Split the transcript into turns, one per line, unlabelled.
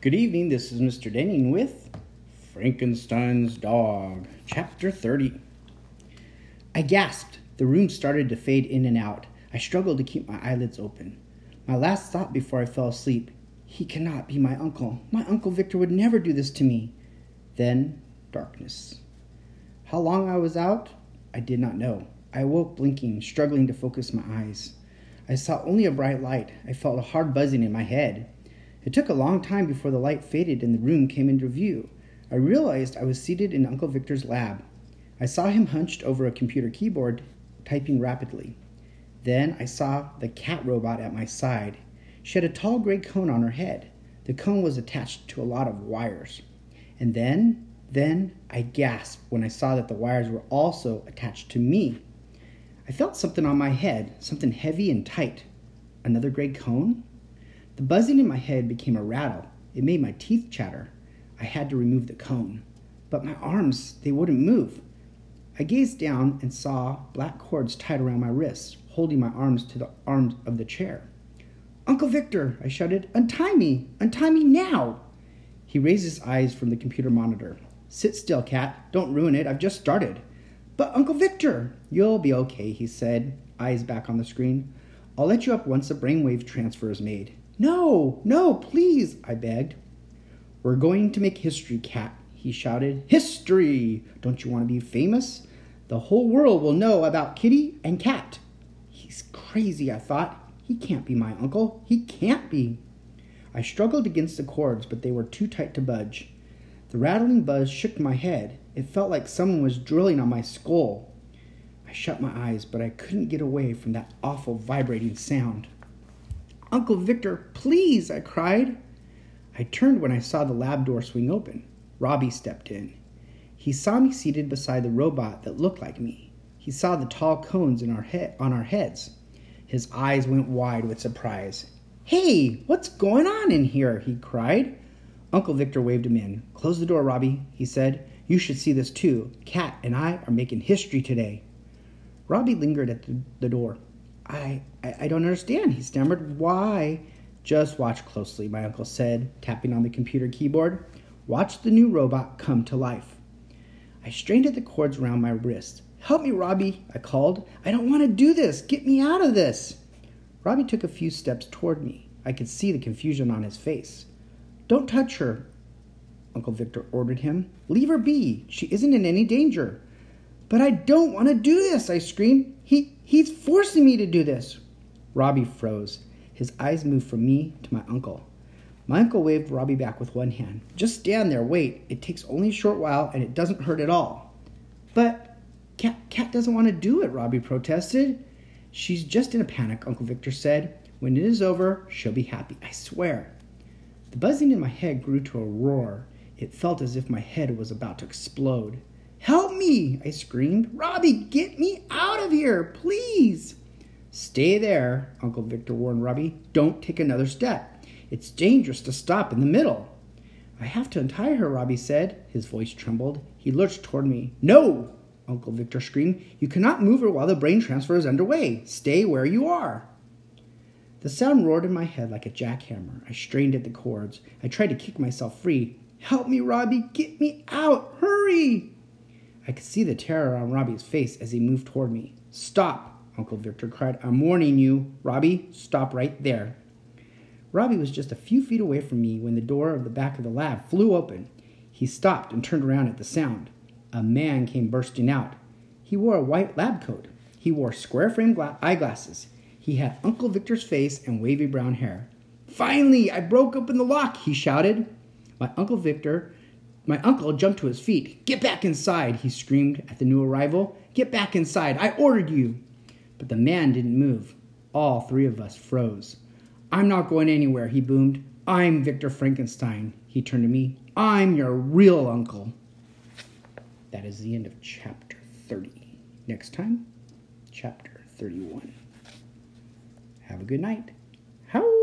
Good evening, this is Mr. Denning with Frankenstein's Dog, Chapter 30. I gasped. The room started to fade in and out. I struggled to keep my eyelids open. My last thought before I fell asleep he cannot be my uncle. My Uncle Victor would never do this to me. Then darkness. How long I was out, I did not know. I awoke blinking, struggling to focus my eyes. I saw only a bright light. I felt a hard buzzing in my head. It took a long time before the light faded and the room came into view. I realized I was seated in Uncle Victor's lab. I saw him hunched over a computer keyboard, typing rapidly. Then I saw the cat robot at my side. She had a tall gray cone on her head. The cone was attached to a lot of wires. And then, then I gasped when I saw that the wires were also attached to me. I felt something on my head, something heavy and tight. Another gray cone? The buzzing in my head became a rattle. It made my teeth chatter. I had to remove the cone. But my arms, they wouldn't move. I gazed down and saw black cords tied around my wrists, holding my arms to the arms of the chair. Uncle Victor, I shouted, untie me! Untie me now! He raised his eyes from the computer monitor. Sit still, cat. Don't ruin it. I've just started. But Uncle Victor! You'll be okay, he said, eyes back on the screen. I'll let you up once the brainwave transfer is made. No, no, please, I begged. We're going to make history, Cat, he shouted. History! Don't you want to be famous? The whole world will know about Kitty and Cat. He's crazy, I thought. He can't be my uncle. He can't be. I struggled against the cords, but they were too tight to budge. The rattling buzz shook my head. It felt like someone was drilling on my skull. I shut my eyes, but I couldn't get away from that awful vibrating sound. Uncle Victor, please, I cried. I turned when I saw the lab door swing open. Robbie stepped in. He saw me seated beside the robot that looked like me. He saw the tall cones in our he- on our heads. His eyes went wide with surprise. Hey, what's going on in here? he cried. Uncle Victor waved him in. Close the door, Robbie, he said. You should see this too. Cat and I are making history today. Robbie lingered at the, the door. I, I, I don't understand, he stammered. Why? Just watch closely, my uncle said, tapping on the computer keyboard. Watch the new robot come to life. I strained at the cords around my wrist. Help me, Robbie, I called. I don't want to do this. Get me out of this. Robbie took a few steps toward me. I could see the confusion on his face. Don't touch her, Uncle Victor ordered him. Leave her be. She isn't in any danger. But I don't want to do this, I screamed. He, he's forcing me to do this. Robbie froze. His eyes moved from me to my uncle. My uncle waved Robbie back with one hand. Just stand there, wait. It takes only a short while and it doesn't hurt at all. But Cat, Cat doesn't want to do it, Robbie protested. She's just in a panic, Uncle Victor said. When it is over, she'll be happy, I swear. The buzzing in my head grew to a roar. It felt as if my head was about to explode. Help me! I screamed. Robbie, get me out of here, please! Stay there, Uncle Victor warned Robbie. Don't take another step. It's dangerous to stop in the middle. I have to untie her, Robbie said. His voice trembled. He lurched toward me. No! Uncle Victor screamed. You cannot move her while the brain transfer is underway. Stay where you are. The sound roared in my head like a jackhammer. I strained at the cords. I tried to kick myself free. Help me, Robbie! Get me out! Hurry! I could see the terror on Robbie's face as he moved toward me. Stop! Uncle Victor cried. I'm warning you. Robbie, stop right there. Robbie was just a few feet away from me when the door of the back of the lab flew open. He stopped and turned around at the sound. A man came bursting out. He wore a white lab coat. He wore square frame gla- eyeglasses. He had Uncle Victor's face and wavy brown hair. Finally, I broke open the lock, he shouted. My Uncle Victor, my uncle jumped to his feet. Get back inside, he screamed at the new arrival. Get back inside, I ordered you. But the man didn't move. All three of us froze. I'm not going anywhere, he boomed. I'm Victor Frankenstein. He turned to me. I'm your real uncle. That is the end of chapter 30. Next time, chapter 31. Have a good night. How?